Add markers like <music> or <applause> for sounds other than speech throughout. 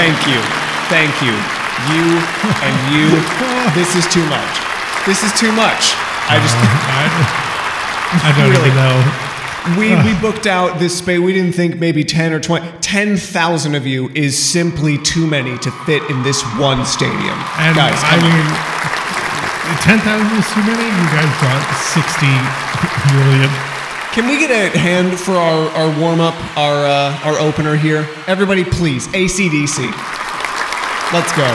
Thank you, thank you, you and you. <laughs> This is too much. This is too much. I just uh, I, I don't Really? even know. we uh. we booked out this space. We didn't think maybe ten or twenty. Ten thousand of you is simply too many to fit in this one stadium. And Guys, I on. mean, ten thousand is too many. You guys brought sixty million. Can we get a hand for our, our warm up, our uh, our opener here? Everybody, please. ACDC. Let's go.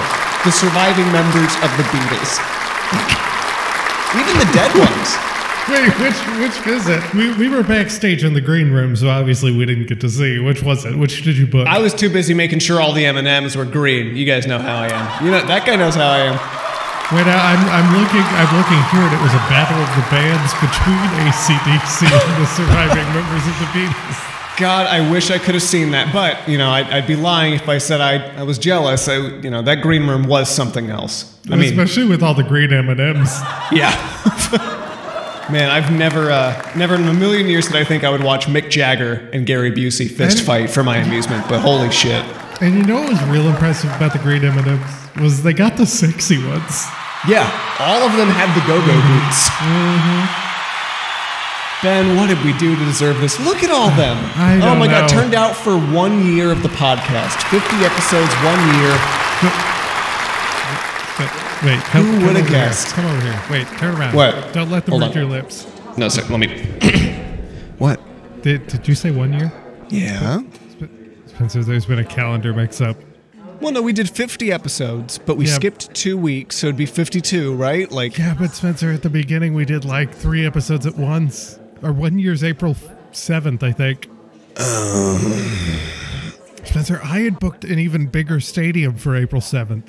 The surviving members of the Beatles. <laughs> Even the dead ones. Wait, which which is it? We, we were backstage in the green room, so obviously we didn't get to see. Which was it? Which did you book? I was too busy making sure all the M and M's were green. You guys know how I am. You know that guy knows how I am. Wait, I- I'm I'm looking I'm looking here, and it was a battle of the bands between <laughs> ACDC and the surviving members of the Beatles. God, I wish I could have seen that, but you know, I'd, I'd be lying if I said I, I was jealous. I, you know, that green room was something else. I mean, especially with all the green M and M's. <laughs> yeah. <laughs> Man, I've never, uh, never in a million years did I think I would watch Mick Jagger and Gary Busey fist fight for my amusement. But holy shit! And you know what was real impressive about the green M and M's was they got the sexy ones. Yeah, all of them had the go-go mm-hmm. boots. Mm-hmm. Ben, what did we do to deserve this? Look at all them. I oh my god, turned out for one year of the podcast. 50 episodes, one year. Wait, come, Who come would've over here. guessed? Come over here. Wait, turn around. What? Don't let them Hold read on. your lips. No, sir, let me. <coughs> what? Did, did you say one year? Yeah. Spencer, there's been a calendar mix up. Well, no, we did 50 episodes, but we Yeah. skipped two weeks, so it'd be 52, right? Like, Yeah, but Spencer, at the beginning we did like three episodes at once. Or one year's April 7th, I think. Um. Spencer, I had booked an even bigger stadium for April 7th.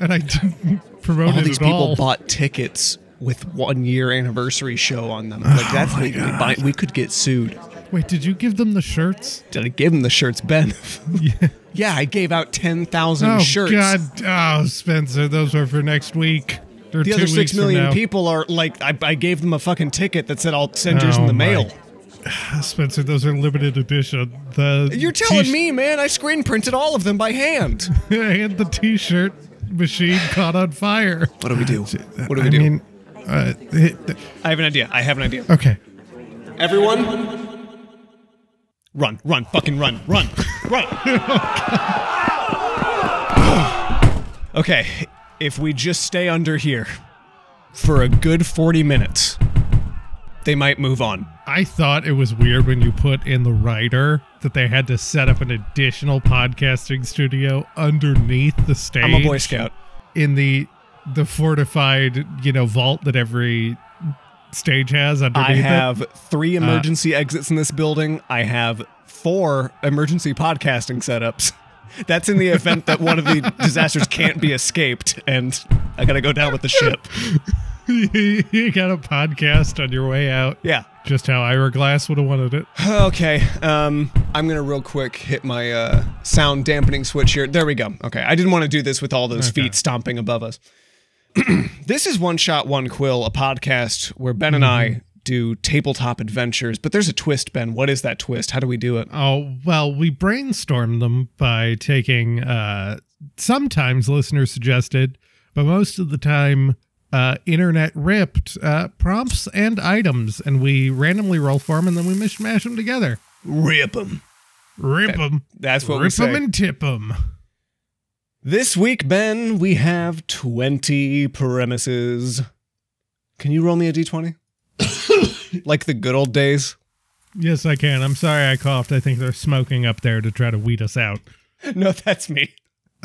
And I didn't promote all it these at people all. bought tickets with one year anniversary show on them. <sighs> Like, that's oh legally bi- We could get sued. Wait, did you give them the shirts? Did I give them the shirts, Ben? <laughs> Yeah. yeah, I gave out 10,000 Oh, shirts. God. Oh, Spencer, those were for next week. The other six weeks from million now. people are like, I, I gave them a fucking ticket that said I'll send yours in Oh, the my mail. <sighs> Spencer, those are limited edition. The You're telling t- me, man, I screen printed all of them by hand. <laughs> and the T-shirt machine caught on fire. What do we do? What do we I do? mean, uh, it- I have an idea. I have an idea. okay. Everyone, run, run, fucking run, run, run. <laughs> okay, if we just stay under here for a good 40 minutes, they might move on. I thought it was weird when you put in the writer that they had to set up an additional podcasting studio underneath the stage. I'm a Boy Scout. in the the fortified, you know, vault that every stage has underneath I it. have three emergency exits in this building. I have four emergency podcasting setups. <laughs> That's in the event that one of the <laughs> disasters can't be escaped, and I gotta go down with the ship. <laughs> you got a podcast on your way out. Yeah. Just how Ira Glass would have wanted it. <sighs> Okay. Um, I'm gonna real quick hit my uh, sound dampening switch here. There we go. Okay. I didn't want to do this with all those Okay. feet stomping above us. <clears throat> this is one shot, one quill, a podcast where Ben and I do tabletop adventures. But there's a twist, Ben. What is that twist? How do we do it? Oh, well, we brainstorm them by taking uh sometimes listeners suggested, but most of the time uh internet ripped uh prompts and items and we randomly roll for them and then we mishmash them together. Rip them. Rip them. That's what we say. Rip them and tip them. This week, Ben, we have 20 premises. Can you roll me a d20? <coughs> like the good old days? Yes, I can. I'm sorry I coughed. I think they're smoking up there to try to weed us out. <laughs> No, that's me. <laughs>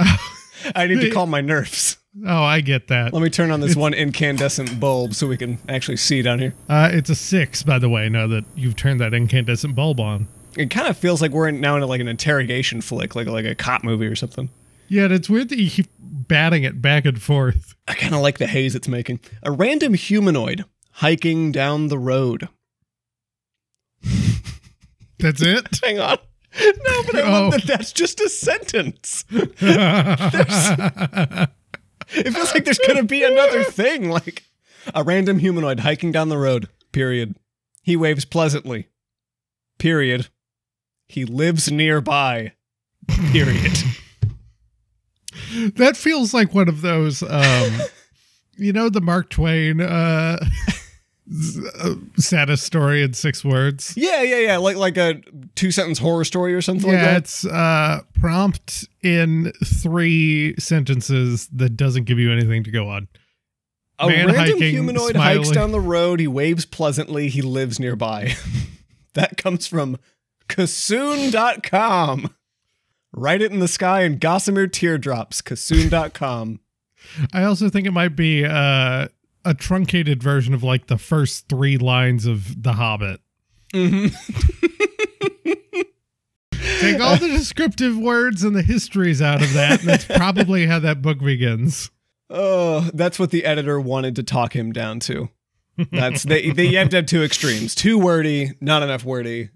I need to calm my nerves. Oh, I get that. Let me turn on this one incandescent bulb so we can actually see down here. Uh, it's a six, by the way. Now that you've turned that incandescent bulb on. It kind of feels like we're in, now in like an interrogation flick, like like a cop movie or something. Yeah, and it's weird that you keep batting it back and forth. I kind of like the haze it's making. A random humanoid hiking down the road. That's it. <laughs> Hang on. No, but I love Oh. that that's just a sentence. <laughs> It feels like there's gonna be another thing, like a random humanoid hiking down the road. Period. He waves pleasantly. Period. He lives nearby. Period. <laughs> That feels like one of those, um, <laughs> you know, the Mark Twain uh, <laughs> uh, saddest story in six words. yeah, yeah, yeah. Like like a two sentence horror story or something yeah, like that. it's uh, prompt in three sentences that doesn't give you anything to go on. A Man random hiking, humanoid hikes down the road. He waves pleasantly. He lives nearby. <laughs> that comes from Kassoon.com. Write it in the sky in gossamer teardrops. Kassoon.com. <laughs> I also think it might be uh, a truncated version of like the first three lines of The Hobbit. hmm <laughs> Take all the descriptive words and the histories out of that, that's <laughs> probably how that book begins. Oh, that's what the editor wanted to talk him down to. That's they, they you have to have two extremes. Too wordy, not enough wordy.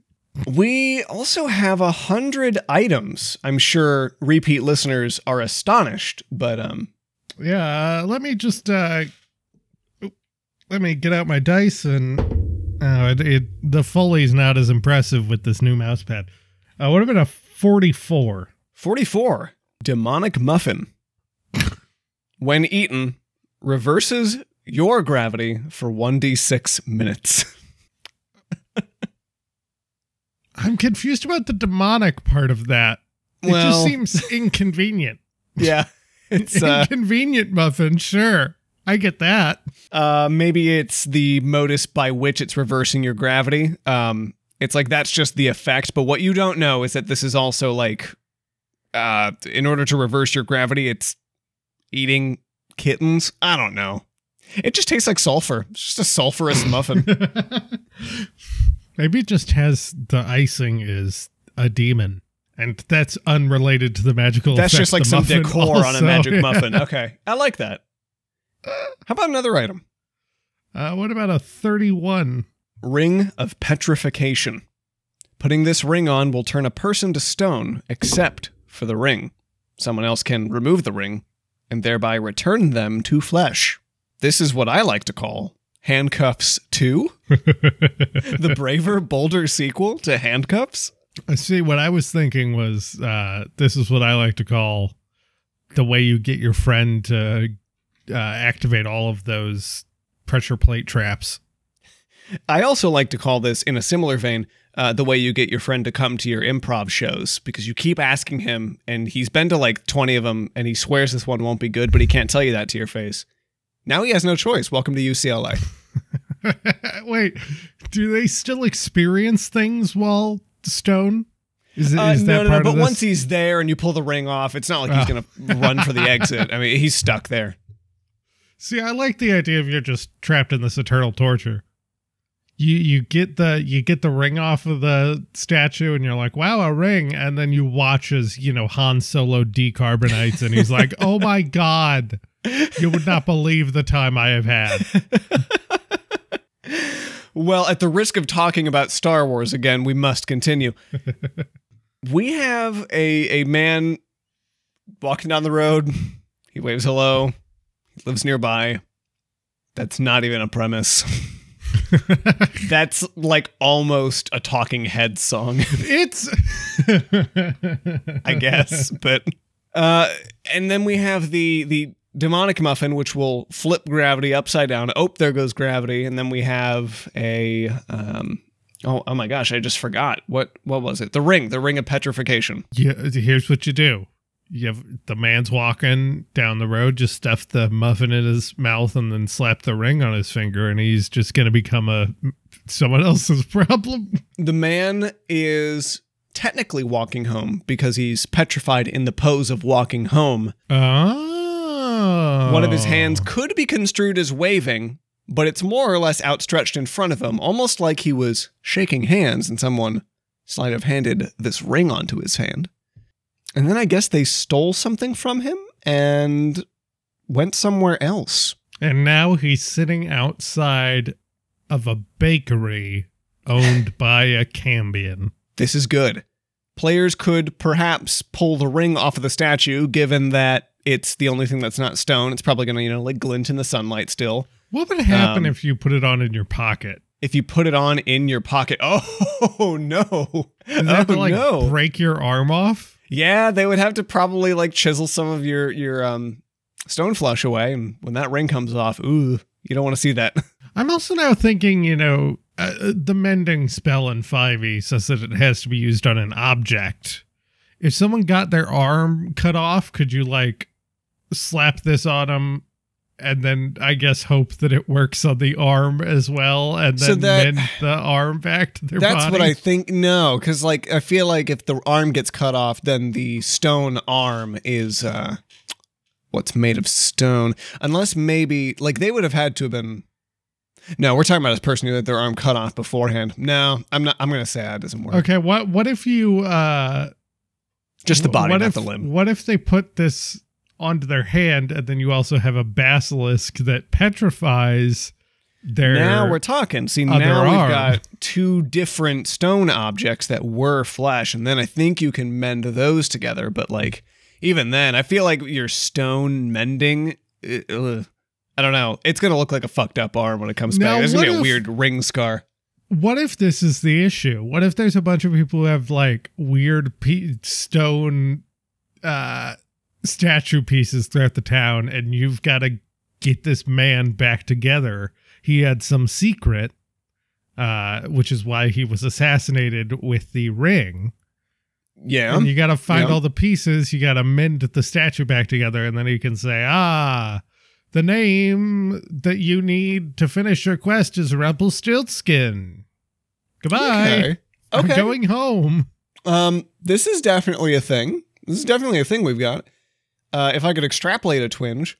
We also have a hundred items. I'm sure repeat listeners are astonished, but um Yeah, uh, let me just uh, let me get out my dice and oh, it, it the Foley's not as impressive with this new mouse pad. Uh, what about a forty-four? 44. Demonic muffin. when eaten, reverses your gravity for 1d6 minutes. <laughs> I'm confused about the demonic part of that. It Well- just seems <laughs> inconvenient. yeah. <laughs> It's uh inconvenient muffin, sure. I get that. Uh, maybe it's the modus by which it's reversing your gravity. Um, it's like that's just the effect, but what you don't know is that this is also like, uh, in order to reverse your gravity, it's eating kittens. I don't know. It just tastes like sulfur. It's just a sulfurous muffin. <laughs> Maybe it just has the icing is a demon. And that's unrelated to the magical That's just like some decor on a magic yeah. <laughs> muffin. Okay, I like that. <laughs> How about another item? Uh, what about a 31? Ring of Petrification. Putting this ring on will turn a person to stone, except for the ring. Someone else can remove the ring and thereby return them to flesh. This is what I like to call Handcuffs 2, <laughs> the braver, bolder sequel to Handcuffs. I see. What I was thinking was uh, this is what I like to call the way you get your friend to uh, activate all of those pressure plate traps. I also like to call this, in a similar vein, uh, the way you get your friend to come to your improv shows because you keep asking him, and he's been to like 20 of them, and he swears this one won't be good, but he can't tell you that to your face. Now he has no choice. Welcome to UCLA. <laughs> Wait, do they still experience things while stone? Is, it, Uh, is no, no, no. But once he's there and you pull the ring off, it's not like he's Ah. going to run for the <laughs> exit. I mean, he's stuck there. See, I like the idea of you're just trapped in this eternal torture. You you get the you get the ring off of the statue and you're like, wow, a ring, and then you watch as you know Han Solo decarbonates and he's like, <laughs> oh my god, you would not believe the time I have had. <laughs> Well, at the risk of talking about Star Wars again, we must continue. <laughs> we have a a man walking down the road. He waves hello. He lives nearby. That's not even a premise. <laughs> That's like almost a talking head song, It's I guess. but uh and then we have the the demonic muffin which will flip gravity upside down. Oh, there goes gravity. And then we have a um Oh, oh my gosh, I just forgot. What what was it? The ring, the ring of petrification. Yeah, here's what you do. You have the man's walking down the road, just stuff the muffin in his mouth and then slap the ring on his finger, and he's just going to become a someone else's <laughs> problem. The man is technically walking home because he's petrified in the pose of walking home. Oh, One of his oh. hands could be construed as waving, but it's more or less outstretched in front of him, almost like he was shaking hands and someone sleight of handed this ring onto his hand. And then I guess they stole something from him and went somewhere else. and now he's sitting outside of a bakery owned <laughs> by a Cambion. This is good. Players could perhaps pull the ring off of the statue, given that it's the only thing that's not stone. It's probably going to, you know, like glint in the sunlight still. What would happen Um, if you put it on in your pocket? If you put it on in your pocket, <laughs> oh no, Does that oh to like no, break your arm off? Yeah, they would have to probably like chisel some of your your um stone flush away, and when that ring comes off, ooh, you don't want to see that. <laughs> I'm also now thinking, you know, uh, the mending spell in 5e says that it has to be used on an object. If someone got their arm cut off, could you like slap this on them and then I guess hope that it works on the arm as well and then So that- mend the arm back to their That's what I think. No, because like I feel like if the arm gets cut off, then the stone arm is uh what's made of stone. Unless maybe like they would have had to have been. No, we're talking about this person who had their arm cut off beforehand. No, I'm not. I'm gonna say that doesn't work. Okay, what what if you uh Just the body, what not if, the limb. What if they put this onto their hand and then you also have a basilisk that petrifies their Now we're talking. See, now we've arm. got two different stone objects that were flesh, and then I think you can mend those together. But like, even then, I feel like your stone mending. uh, ugh, I don't know. It's gonna look like a fucked up arm when it comes Now, back. There's gonna be a if- weird ring scar. What if this is the issue? What if there's a bunch of people who have like weird pe- stone uh statue pieces throughout the town and you've got to get this man back together. He had some secret uh which is why he was assassinated with the ring. Yeah. and you got to find Yeah. all the pieces. You got to mend the statue back together, and then you can say, "Ah, the name that you need to finish your quest is Rumpelstiltskin. Goodbye. Okay. I'm going home." Um, this is definitely a thing. This is definitely a thing we've got. Uh, if I could extrapolate a twinge,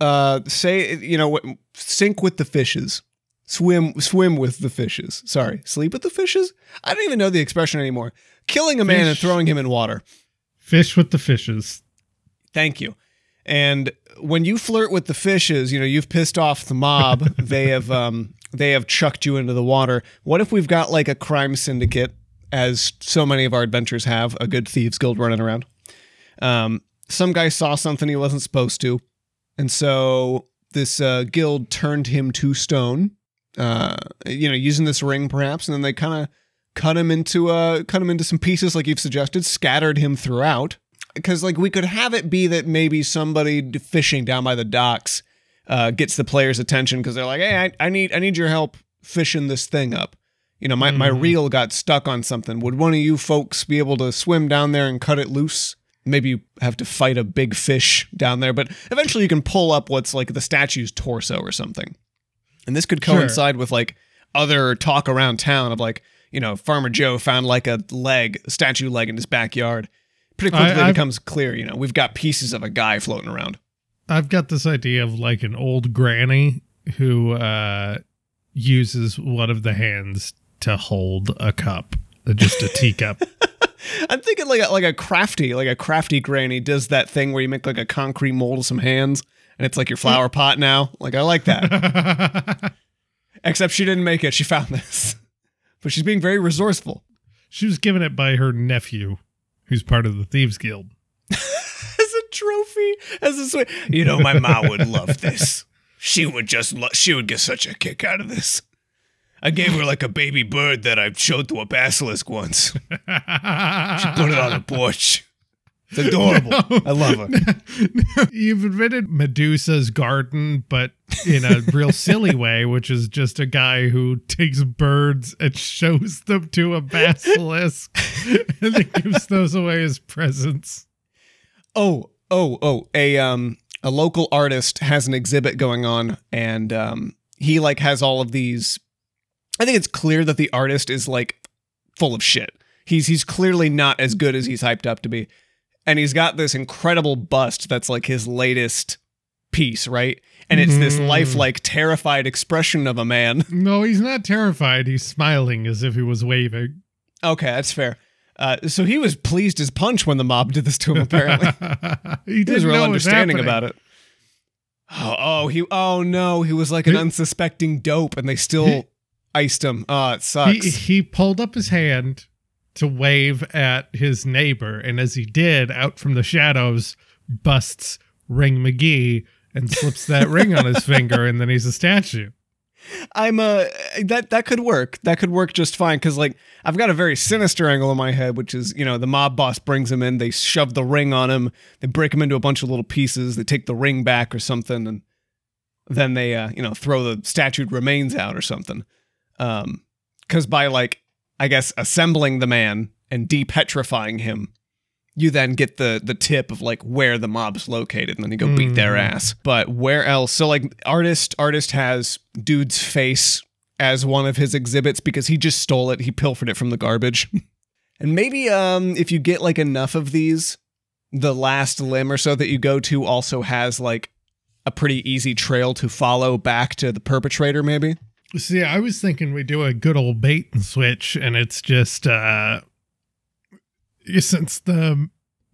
uh, say you know, sink with the fishes, swim, swim with the fishes. Sorry, sleep with the fishes. I don't even know the expression anymore. Killing a man and throwing him in water. Fish with the fishes. Thank you. And when you flirt with the fishes, you know you've pissed off the mob. <laughs> they have um, they have chucked you into the water. What if we've got like a crime syndicate, as so many of our adventures have, a good thieves guild running around. Um, some guy saw something he wasn't supposed to, and so this uh, guild turned him to stone. Uh, you know, using this ring perhaps, and then they kind of cut him into uh cut him into some pieces like you've suggested, scattered him throughout. Because like we could have it be that maybe somebody fishing down by the docks uh, gets the players' attention because they're like, hey, I, I need I need your help fishing this thing up. You know, my, my Mhm. reel got stuck on something. Would one of you folks be able to swim down there and cut it loose? Maybe you have to fight a big fish down there, but eventually you can pull up what's like the statue's torso or something. And this could Sure. coincide with like other talk around town of like, you know, Farmer Joe found like a leg, a statue leg in his backyard. Pretty quickly it I've- becomes clear, you know, we've got pieces of a guy floating around. I've got this idea of like an old granny who uh, uses one of the hands to hold a cup, just a teacup. <laughs> <laughs> I'm thinking like a, like a crafty, like a crafty granny does that thing where you make like a concrete mold of some hands and it's like your flower pot now. Like I like that. <laughs> Except she didn't make it. She found this. <laughs> But she's being very resourceful. she was given it by her nephew, who's part of the Thieves Guild. As a trophy, as a sweet. You know, my mom would love this. She would just, lo- she would get such a kick out of this. I gave her like a baby bird that I showed to a basilisk once. <laughs> She put it on the porch. It's adorable. I love her. <laughs> You've invented Medusa's garden, but in a real silly way, which is just a guy who takes birds and <laughs> shows them to a basilisk and then gives those away as presents. Oh, oh, oh! A um, a local artist has an exhibit going on, and um, he like has all of these. I think it's clear that the artist is like full of shit. He's he's clearly not as good as he's hyped up to be, and he's got this incredible bust that's like his latest piece, right? And it's this Mhm. lifelike, terrified expression of a man. <laughs> No, he's not terrified. He's smiling as if he was waving. Okay, that's fair. Uh, so he was pleased as punch when the mob did this to him. Apparently. <laughs> he He was didn't real know what was understanding about it. Oh, oh, he. Oh no, he was like an He- unsuspecting dope, and they still iced him. Oh, it He, sucks. he pulled up his hand to wave at his neighbor, and as he did, out from the shadows busts Ring McGee and slips that <laughs> ring on his finger, and then he's a statue. I'm a that that could work. That could work just fine because like I've got a very sinister angle in my head, which is you know the mob boss brings him in, they shove the ring on him, they break him into a bunch of little pieces, they take the ring back or something, and then they uh you know throw the statued remains out or something. Um, because by like I guess assembling the man and depetrifying him, you then get the the tip of like where the mob's located and then you go beat their Mhm. ass. But where else so like artist artist has dude's face as one of his exhibits because he just stole it. He pilfered it from the garbage. <laughs> And maybe um if you get like enough of these the last limb or so that you go to also has like a pretty easy trail to follow back to the perpetrator maybe See, I was thinking we do a good old bait and switch, and it's just uh since the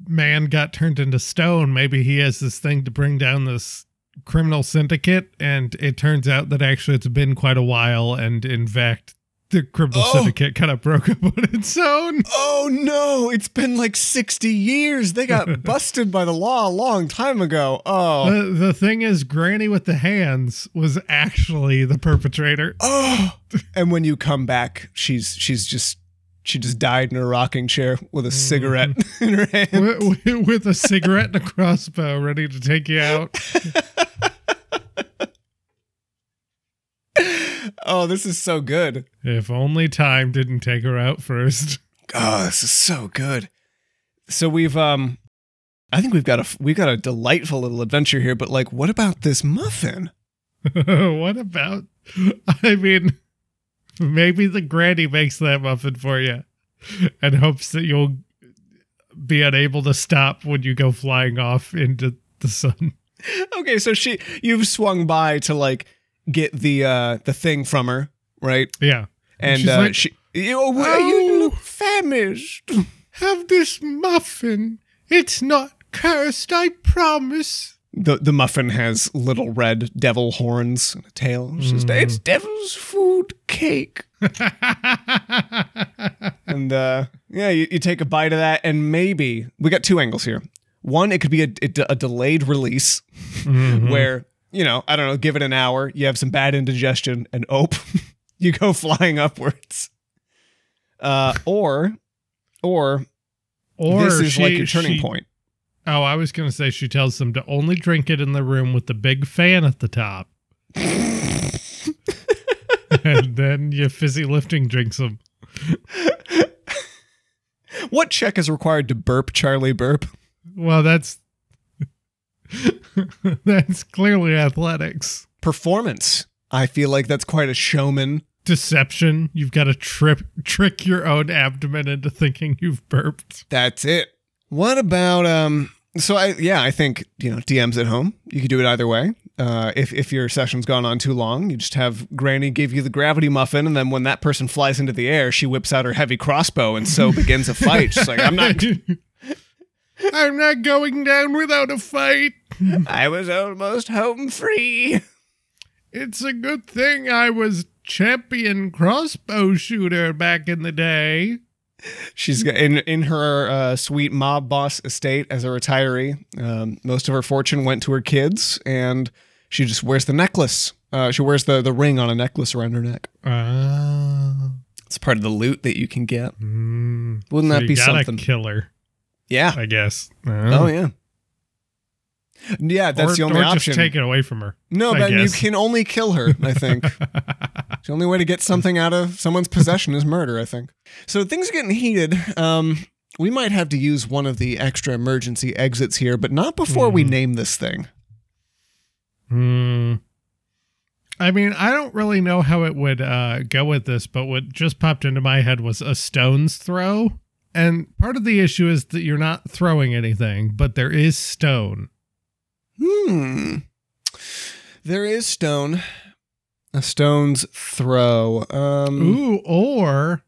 man got turned into stone, maybe he has this thing to bring down this criminal syndicate, and it turns out that actually it's been quite a while, and in fact, the criminal Oh. syndicate kind of broke <laughs> up on its own. oh no it's been like 60 years they got <laughs> busted by the law a long time ago oh The, the thing is, Granny with the hands was actually the perpetrator. Oh, and when you come back, she's she's just she just died in a rocking chair with a mm-hmm. cigarette <laughs> in her hand. with- with a cigarette and a crossbow ready to take you out. Oh, this is so good. If only time didn't take her out first. Oh, this is so good. So we've um, I think we've got a we've got a delightful little adventure here. But like, what about this muffin? <laughs> what about? I mean, maybe the granny makes that muffin for you and hopes that you'll be unable to stop when you go flying off into the sun. Okay, so she you've swung by to like get the uh the thing from her, right? Yeah. And she's uh, like, she you, well, you "Oh." look famished. <laughs> Have this muffin. It's not cursed, I promise. The the muffin has little red devil horns and a tail. Just, Mhm. it's devil's food cake. <laughs> And uh, yeah, you, you take a bite of that, and maybe we got two angles here. One, it could be a, a delayed release Mhm. where you know I don't know, give it an hour, you have some bad indigestion, and ope, <laughs> you go flying upwards. Uh, or, or, or this is like she- your turning she- point. Oh, I was going to say she tells them to only drink it in the room with the big fan at the top. <laughs> and then you fizzy lifting drinks them. What check is required to burp Charlie Burp? Well, that's <laughs> that's clearly athletics. Performance. I feel like that's quite a showman. Deception. You've got to trip trick your own abdomen into thinking you've burped. That's it. What about um? So I yeah I think you know DMs at home. You could do it either way. Uh, if if your session's gone on too long, you just have Granny give you the gravity muffin, and then when that person flies into the air, she whips out her heavy crossbow, and so begins a fight. She's like, I'm not. <laughs> I'm not going down without a fight. I was almost home free. It's a good thing I was champion crossbow shooter back in the day. She's got in in her uh, sweet mob boss estate as a retiree. Um, most of her fortune went to her kids, and she just wears the necklace. Uh, she wears the the ring on a necklace around her neck. Ah. It's part of the loot that you can get. Mm. Wouldn't So that be something? kill her, Yeah. I guess. Oh yeah. Yeah, that's or, the only or option. just take it away from her. no, I Ben, you can only kill her. I think <laughs> the only way to get something out of someone's possession is murder. I think. So things are getting heated. Um, we might have to use one of the extra emergency exits here, but not before we Mhm. name this thing. Hmm. I mean, I don't really know how it would uh, go with this, but what just popped into my head was a stone's throw. And part of the issue is that you're not throwing anything, but there is stone. Hmm. There is stone. A stone's throw. Um, Ooh, or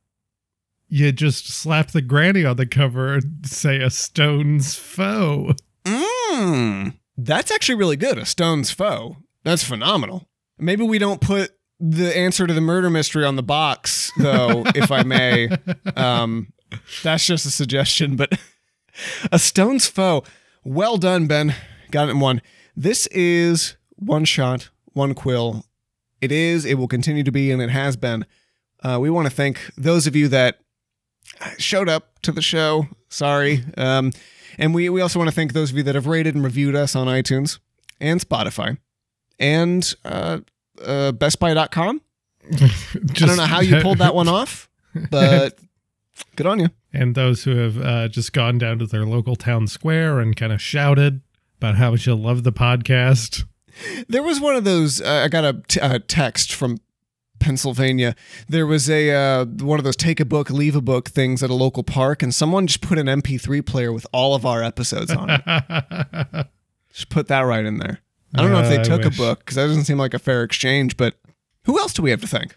you just slap the granny on the cover and say a stone's foe. Mm, that's actually really good. A stone's foe. That's phenomenal. Maybe we don't put the answer to the murder mystery on the box, though, if I may. <laughs> Um, that's just a suggestion, but a stone's foe. Well done, Ben. Got it in one. This is one shot, one quill, It is, it will continue to be, and it has been. Uh, we want to thank those of you that showed up to the show. Sorry. Um, and we, we also want to thank those of you that have rated and reviewed us on iTunes and Spotify and uh, uh, BestBuy.com. <laughs> I don't know how you pulled that one off, <laughs> but good on you. And those who have uh, just gone down to their local town square and kind of shouted about how much you love the podcast. There was one of those. Uh, I got a, t- a text from Pennsylvania. There was a uh, one of those take a book, leave a book things at a local park, and someone just put an MP3 player with all of our episodes on it. <laughs> just put that right in there. I don't know if they Uh, took a book because that doesn't seem like a fair exchange. But who else do we have to thank?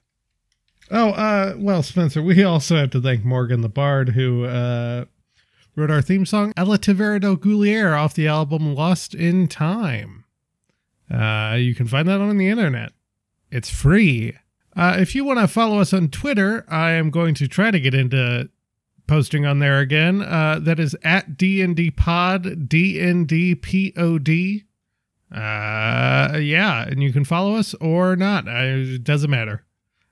Oh, uh, well, Spencer, we also have to thank Morgan the Bard, who uh, wrote our theme song, Ella Tiverdo Goulier, off the album Lost in Time. Uh, you can find that on the internet. It's free. Uh, if you want to follow us on Twitter, I am going to try to get into posting on there again. Uh, that is at DND Pod, DNDPOD. Uh, yeah, and you can follow us or not. It doesn't matter.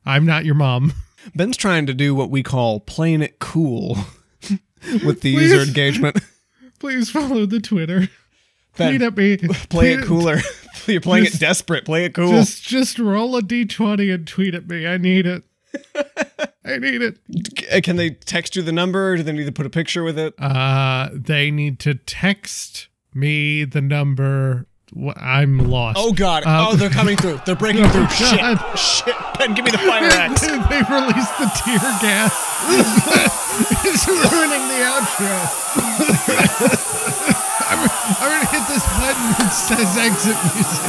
I'm not your mom. <laughs> Ben's trying to do what we call playing it cool <laughs> with the Please. user engagement. <laughs> Please follow the Twitter. Ben, Tweet at me. play it cooler. You're playing Just- it desperate. Play it cool. Just just roll a d20 and tweet at me. I need it. I need it. Uh, Can they text you the number? Or do they need to put a picture with it? Uh they need to text me the number. I'm lost. Oh God! Uh, oh, they're coming through. They're breaking <laughs> Oh, through. God. Shit! Shit! Ben, give me the fire axe. <laughs> they released the tear gas. <laughs> it's ruining the outro. I'm, I'm gonna hit this button that says exit music.